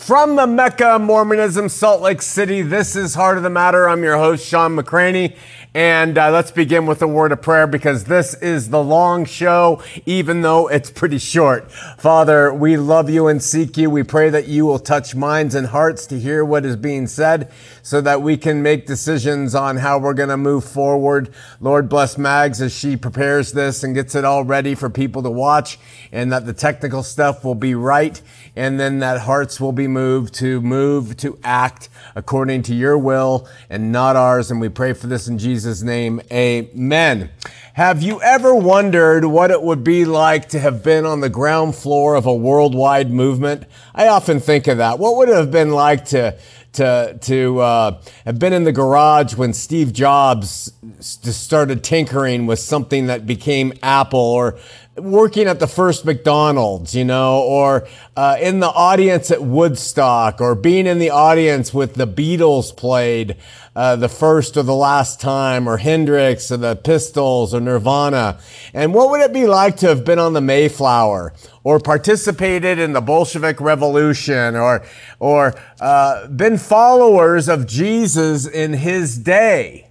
From the Mecca Mormonism, Salt Lake City, this is Heart of the Matter. I'm your host, Shawn McCraney. And uh, let's begin with a word of prayer because this is the long show, even though it's pretty short. Father, we love you and seek you. We pray that you will touch minds and hearts to hear what is being said so that we can make decisions on how we're going to move forward. Lord, bless Mags as she prepares this and gets it all ready for people to watch and that the technical stuff will be right and then that hearts will be moved to move to act according to your will and not ours. And we pray for this in Jesus' name. Amen. Have you ever wondered what it would be like to have been on the ground floor of a worldwide movement? I often think of that. What would it have been like to to to uh, have been in the garage when Steve Jobs started tinkering with something that became Apple, or working at the first McDonald's, you know, or uh, in the audience at Woodstock, or being in the audience with the Beatles played uh, the first or the last time, or Hendrix, or the Pistols, or Nirvana. And what would it be like to have been on the Mayflower, or participated in the Bolshevik Revolution, or or uh, been followers of Jesus in his day?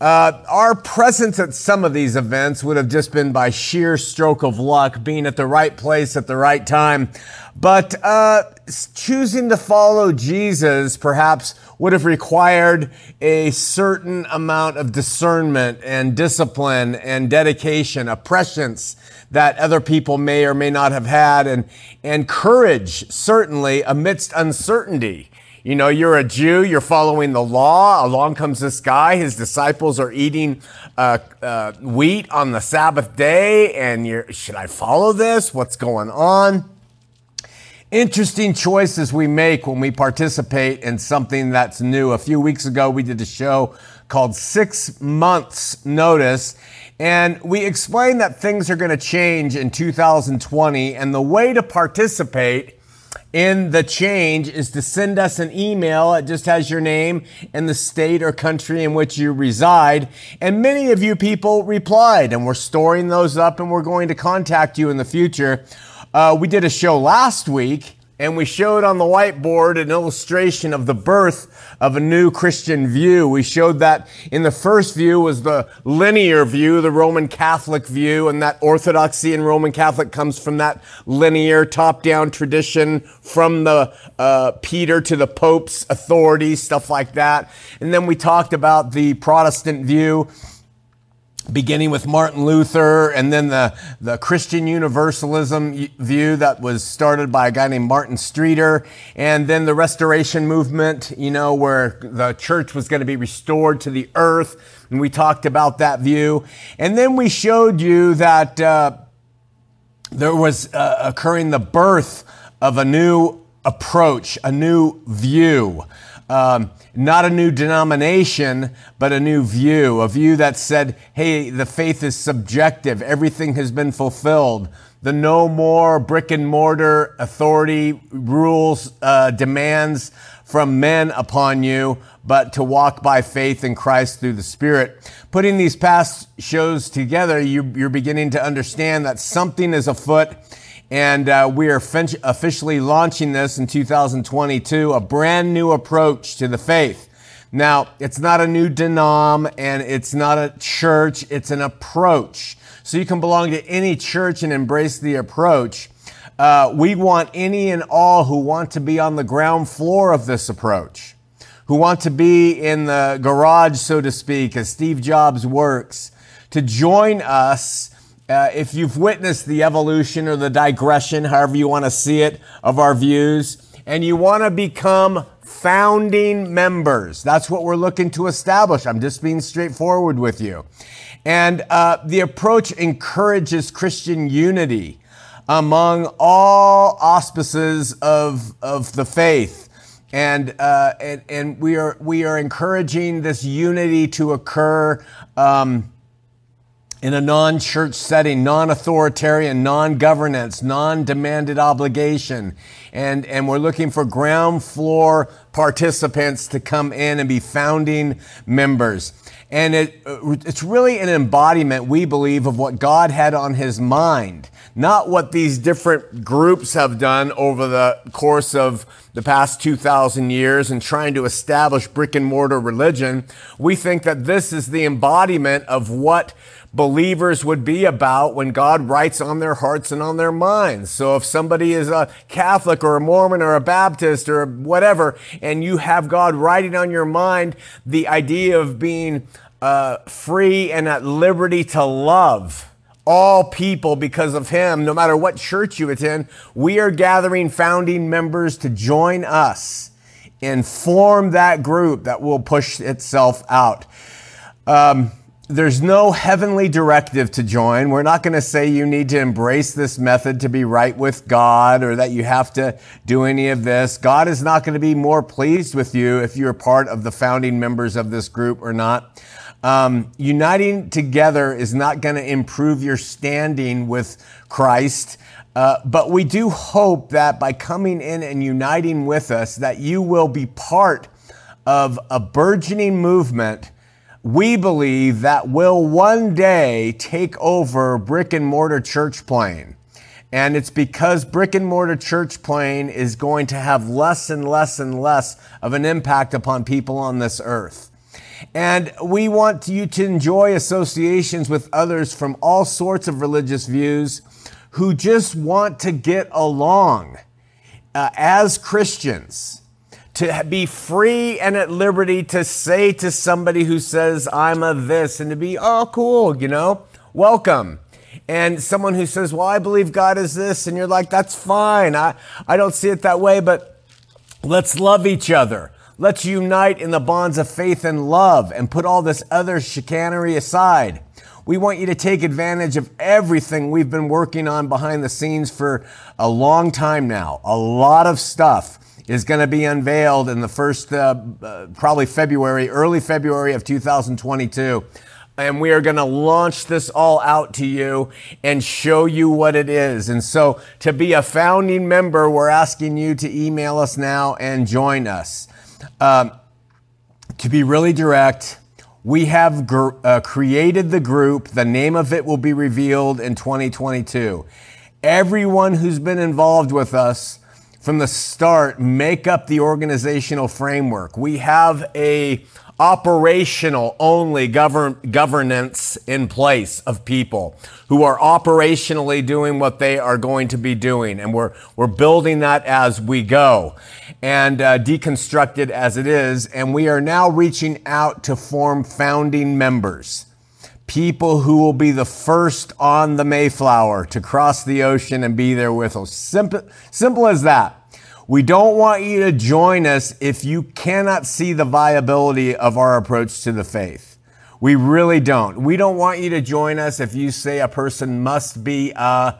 Uh, our presence at some of these events would have just been by sheer stroke of luck, being at the right place at the right time. But uh, choosing to follow Jesus perhaps would have required a certain amount of discernment and discipline and dedication, a prescience that other people may or may not have had, and, and courage, certainly, amidst uncertainty. You know, you're a Jew, you're following the law. Along comes this guy, his disciples are eating uh, uh, wheat on the Sabbath day, and you're, should I follow this? What's going on? Interesting choices we make when we participate in something that's new. A few weeks ago, we did a show called Six Months Notice, and we explained that things are going to change in 2020, and the way to participate in the change is to send us an email. It just has your name and the state or country in which you reside. And many of you people replied, and we're storing those up and we're going to contact you in the future. Uh, we did a show last week and we showed on the whiteboard an illustration of the birth of a new Christian view. We showed that in the first view was the linear view, the Roman Catholic view, and that orthodoxy in Roman Catholic comes from that linear top-down tradition from the uh, Peter to the Pope's authority, stuff like that. And then we talked about the Protestant view beginning with Martin Luther and then the, the Christian Universalism view that was started by a guy named Martin Streeter and then the Restoration movement, you know, where the church was going to be restored to the earth. And we talked about that view. And then we showed you that uh, there was uh, occurring the birth of a new approach, a new view. Um, not a new denomination, but a new view, a view that said, hey, the faith is subjective, everything has been fulfilled. The no more brick and mortar authority rules, uh, demands from men upon you, but to walk by faith in Christ through the Spirit. Putting these past shows together, you, you're beginning to understand that something is afoot and uh, we are officially launching this in 2022, a brand new approach to the faith. Now, it's not a new denom and it's not a church, it's an approach. So you can belong to any church and embrace the approach. Uh, we want any and all who want to be on the ground floor of this approach, who want to be in the garage, so to speak, as Steve Jobs works, to join us uh, if you've witnessed the evolution or the digression, however you want to see it, of our views, and you want to become founding members, that's what we're looking to establish. I'm just being straightforward with you. And uh, the approach encourages Christian unity among all auspices of, of the faith. And, uh, and, and we, are, we are encouraging this unity to occur. Um, in a non church setting, non authoritarian, non governance, non demanded obligation. And, and we're looking for ground floor participants to come in and be founding members. And it, it's really an embodiment, we believe, of what God had on his mind, not what these different groups have done over the course of the past 2,000 years and trying to establish brick and mortar religion. We think that this is the embodiment of what believers would be about when God writes on their hearts and on their minds. So if somebody is a Catholic or a Mormon or a Baptist or whatever, and you have God writing on your mind the idea of being uh, free and at liberty to love all people because of him, no matter what church you attend, we are gathering founding members to join us and form that group that will push itself out. Um, there's no heavenly directive to join. We're not going to say you need to embrace this method to be right with God or that you have to do any of this. God is not going to be more pleased with you if you're part of the founding members of this group or not. Um, uniting together is not going to improve your standing with Christ. Uh, but we do hope that by coming in and uniting with us, that you will be part of a burgeoning movement we believe that will one day take over brick and mortar church plane. And it's because brick and mortar church plane is going to have less and less and less of an impact upon people on this earth. And we want you to enjoy associations with others from all sorts of religious views who just want to get along uh, as Christians to be free and at liberty to say to somebody who says, I'm a this, and to be, oh, cool, you know, welcome. And someone who says, well, I believe God is this, and you're like, that's fine. I, I don't see it that way, but let's love each other. Let's unite in the bonds of faith and love and put all this other chicanery aside. We want you to take advantage of everything we've been working on behind the scenes for a long time now. A lot of stuff is going to be unveiled in the first, uh, uh, probably February, early February of 2022. And we are going to launch this all out to you and show you what it is. And so to be a founding member, we're asking you to email us now and join us. Um, to be really direct, we have gr- uh, created the group. The name of it will be revealed in 2022. Everyone who's been involved with us from the start make up the organizational framework. We have a operational only govern, governance in place of people who are operationally doing what they are going to be doing. And we're, we're building that as we go and uh, deconstructed as it is. And we are now reaching out to form founding members. People who will be the first on the Mayflower to cross the ocean and be there with us. Simple, simple as that. We don't want you to join us if you cannot see the viability of our approach to the faith. We really don't. We don't want you to join us if you say a person must be uh,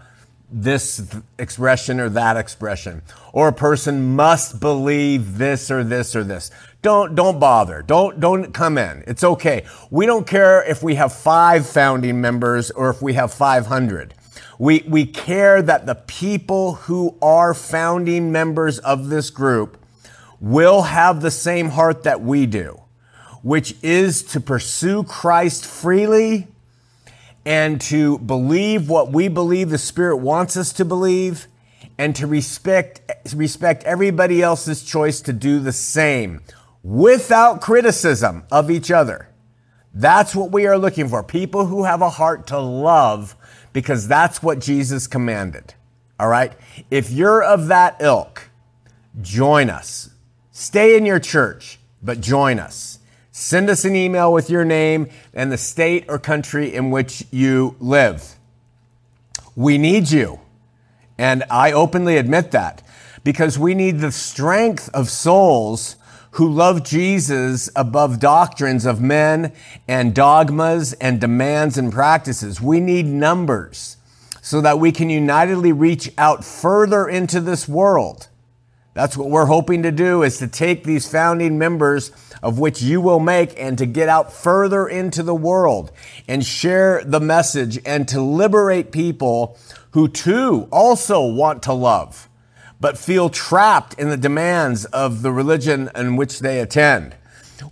this expression or that expression, or a person must believe this or this or this. Don't don't bother. Don't don't come in. It's okay. We don't care if we have five founding members or if we have 500. We, we care that the people who are founding members of this group will have the same heart that we do, which is to pursue Christ freely and to believe what we believe the Spirit wants us to believe and to respect, respect everybody else's choice to do the same without criticism of each other. That's what we are looking for. People who have a heart to love because that's what Jesus commanded. All right? If you're of that ilk, join us. Stay in your church, but join us. Send us an email with your name and the state or country in which you live. We need you. And I openly admit that because we need the strength of souls who love Jesus above doctrines of men and dogmas and demands and practices. We need numbers so that we can unitedly reach out further into this world. That's what we're hoping to do is to take these founding members of which you will make and to get out further into the world and share the message and to liberate people who too also want to love, but feel trapped in the demands of the religion in which they attend.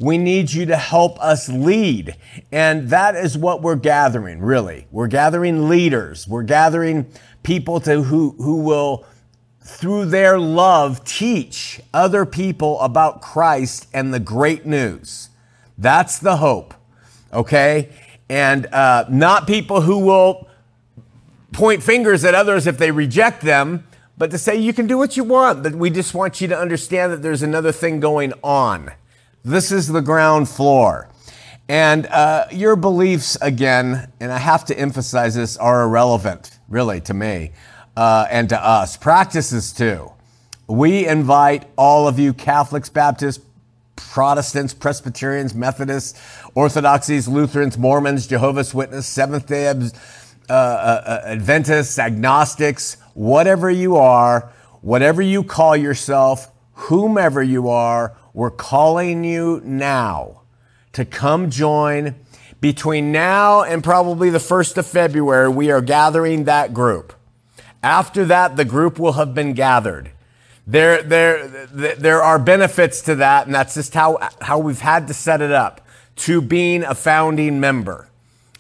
We need you to help us lead. And that is what we're gathering, really. We're gathering leaders. We're gathering people to who, who will, through their love, teach other people about Christ and the great news. That's the hope. Okay? And uh, not people who will point fingers at others if they reject them, but to say you can do what you want, but we just want you to understand that there's another thing going on. This is the ground floor. And uh, your beliefs, again, and I have to emphasize this, are irrelevant, really, to me uh, and to us. Practices, too. We invite all of you Catholics, Baptists, Protestants, Presbyterians, Methodists, Orthodoxies, Lutherans, Mormons, Jehovah's Witnesses, Seventh day uh, uh, uh, Adventists, agnostics, whatever you are, whatever you call yourself, whomever you are, we're calling you now to come join. Between now and probably the 1st of February, we are gathering that group. After that, the group will have been gathered. There, there, there are benefits to that, and that's just how, how we've had to set it up to being a founding member.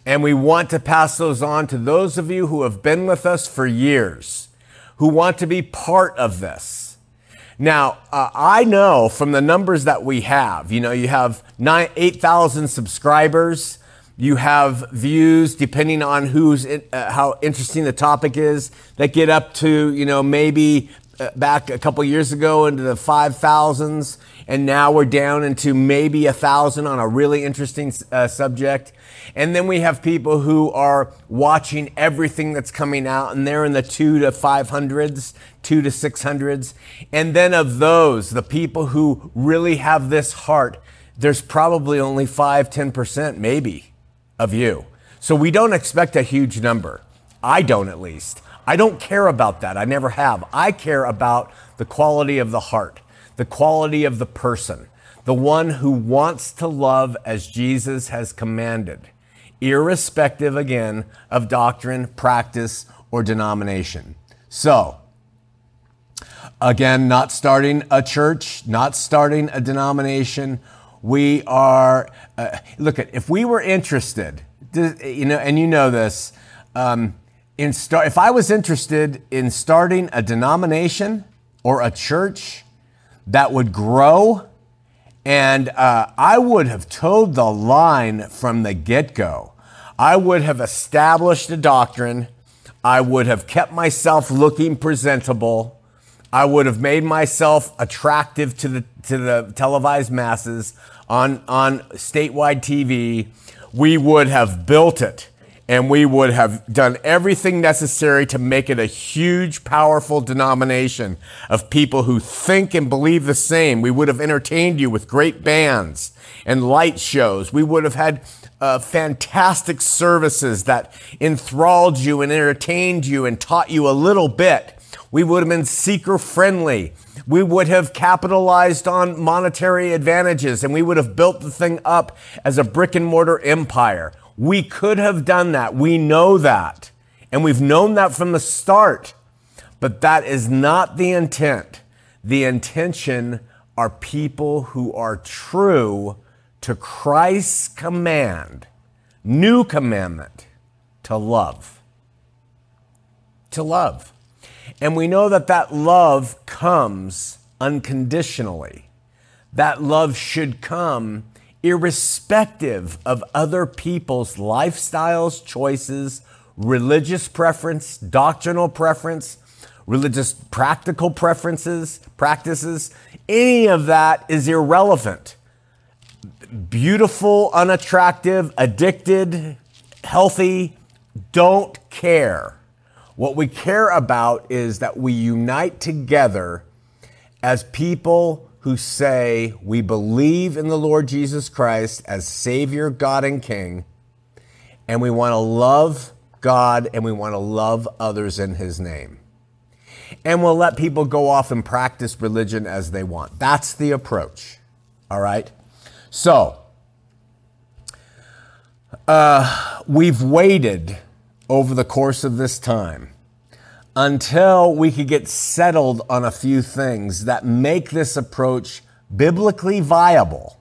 And we want to pass those on to those of you who have been with us for years, who want to be part of this. Now, uh, I know from the numbers that we have, you know, you have 8,000 subscribers, you have views depending on who's, in, uh, how interesting the topic is that get up to, you know, maybe uh, back a couple years ago into the 5,000s, and now we're down into maybe a thousand on a really interesting uh, subject. And then we have people who are watching everything that's coming out and they're in the two to 500s, two to 600s. And then of those, the people who really have this heart, there's probably only 5, 10% maybe of you. So we don't expect a huge number. I don't at least. I don't care about that. I never have. I care about the quality of the heart, the quality of the person, the one who wants to love as Jesus has commanded irrespective, again, of doctrine, practice, or denomination. So, again, not starting a church, not starting a denomination. We are, uh, look at, if we were interested, you know, and you know this, um, in start, if I was interested in starting a denomination or a church that would grow and uh, I would have toed the line from the get go. I would have established a doctrine. I would have kept myself looking presentable. I would have made myself attractive to the, to the televised masses on, on statewide TV. We would have built it and we would have done everything necessary to make it a huge, powerful denomination of people who think and believe the same. We would have entertained you with great bands and light shows. We would have had uh, fantastic services that enthralled you and entertained you and taught you a little bit. We would have been seeker friendly. We would have capitalized on monetary advantages and we would have built the thing up as a brick and mortar empire. We could have done that. We know that. And we've known that from the start. But that is not the intent. The intention are people who are true to Christ's command, new commandment, to love. To love. And we know that that love comes unconditionally. That love should come irrespective of other people's lifestyles, choices, religious preference, doctrinal preference, religious practical preferences, practices, any of that is irrelevant. Beautiful, unattractive, addicted, healthy, don't care. What we care about is that we unite together as people who say we believe in the Lord Jesus Christ as Savior, God, and King, and we want to love God and we want to love others in His name. and we'll let people go off and practice religion as they want. That's the approach. All right? So, uh, we've waited over the course of this time until we could get settled on a few things that make this approach biblically viable.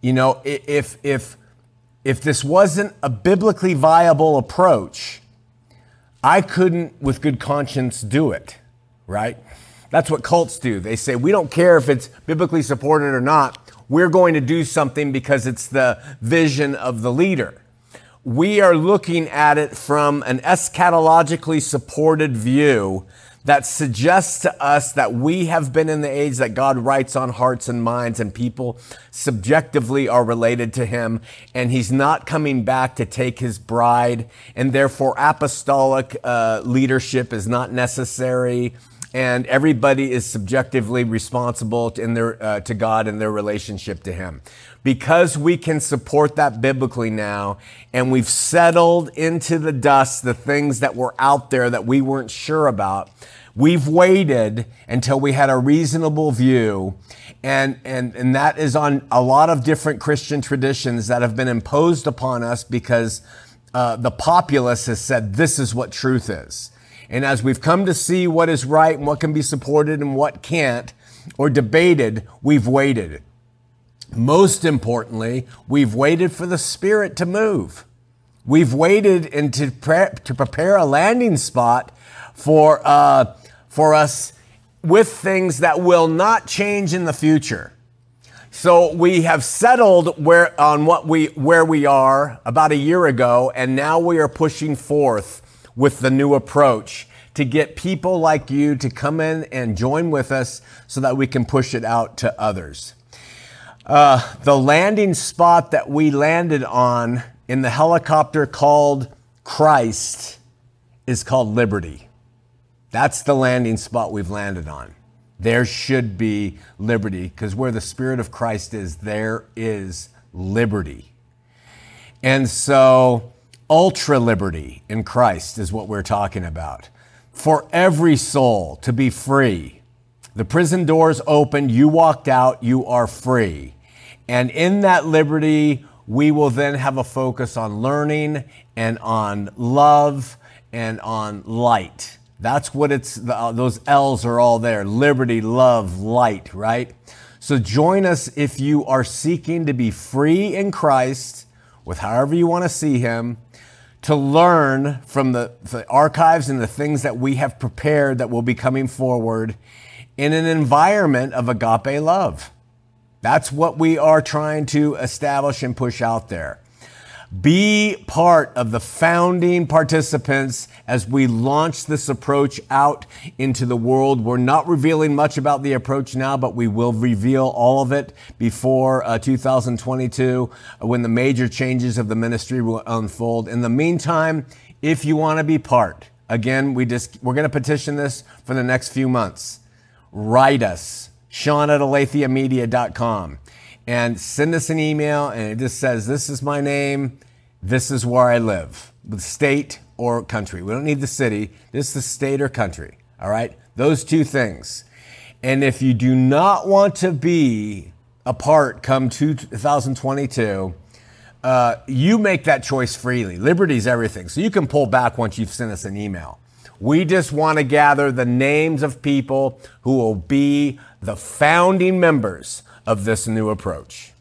You know, if, if, if this wasn't a biblically viable approach, I couldn't, with good conscience, do it, right? That's what cults do. They say, we don't care if it's biblically supported or not. We're going to do something because it's the vision of the leader. We are looking at it from an eschatologically supported view that suggests to us that we have been in the age that God writes on hearts and minds and people subjectively are related to him and he's not coming back to take his bride and therefore apostolic uh, leadership is not necessary and everybody is subjectively responsible to, in their, uh, to God and their relationship to him because we can support that biblically now and we've settled into the dust the things that were out there that we weren't sure about. We've waited until we had a reasonable view and, and, and that is on a lot of different Christian traditions that have been imposed upon us because uh, the populace has said this is what truth is. And as we've come to see what is right and what can be supported and what can't, or debated, we've waited. Most importantly, we've waited for the Spirit to move. We've waited and to, pre- to prepare a landing spot for, uh, for us with things that will not change in the future. So we have settled where, on what we, where we are about a year ago, and now we are pushing forth with the new approach to get people like you to come in and join with us so that we can push it out to others. Uh, the landing spot that we landed on in the helicopter called Christ is called Liberty. That's the landing spot we've landed on. There should be liberty because where the Spirit of Christ is, there is liberty. And so, ultra liberty in Christ is what we're talking about. For every soul to be free. The prison doors opened, you walked out, you are free. And in that liberty, we will then have a focus on learning and on love and on light. That's what it's, uh, those L's are all there liberty, love, light, right? So join us if you are seeking to be free in Christ with however you want to see Him, to learn from the, the archives and the things that we have prepared that will be coming forward in an environment of agape love. That's what we are trying to establish and push out there. Be part of the founding participants as we launch this approach out into the world. We're not revealing much about the approach now, but we will reveal all of it before uh, 2022 uh, when the major changes of the ministry will unfold. In the meantime, if you want to be part, again, we just, we're going to petition this for the next few months. Write us Sean at aletheamedia.com and send us an email and it just says, This is my name, this is where I live, the state or country. We don't need the city, this is the state or country. All right? Those two things. And if you do not want to be a part come 2022, uh, you make that choice freely. Liberty is everything. So you can pull back once you've sent us an email. We just want to gather the names of people who will be the founding members of this new approach.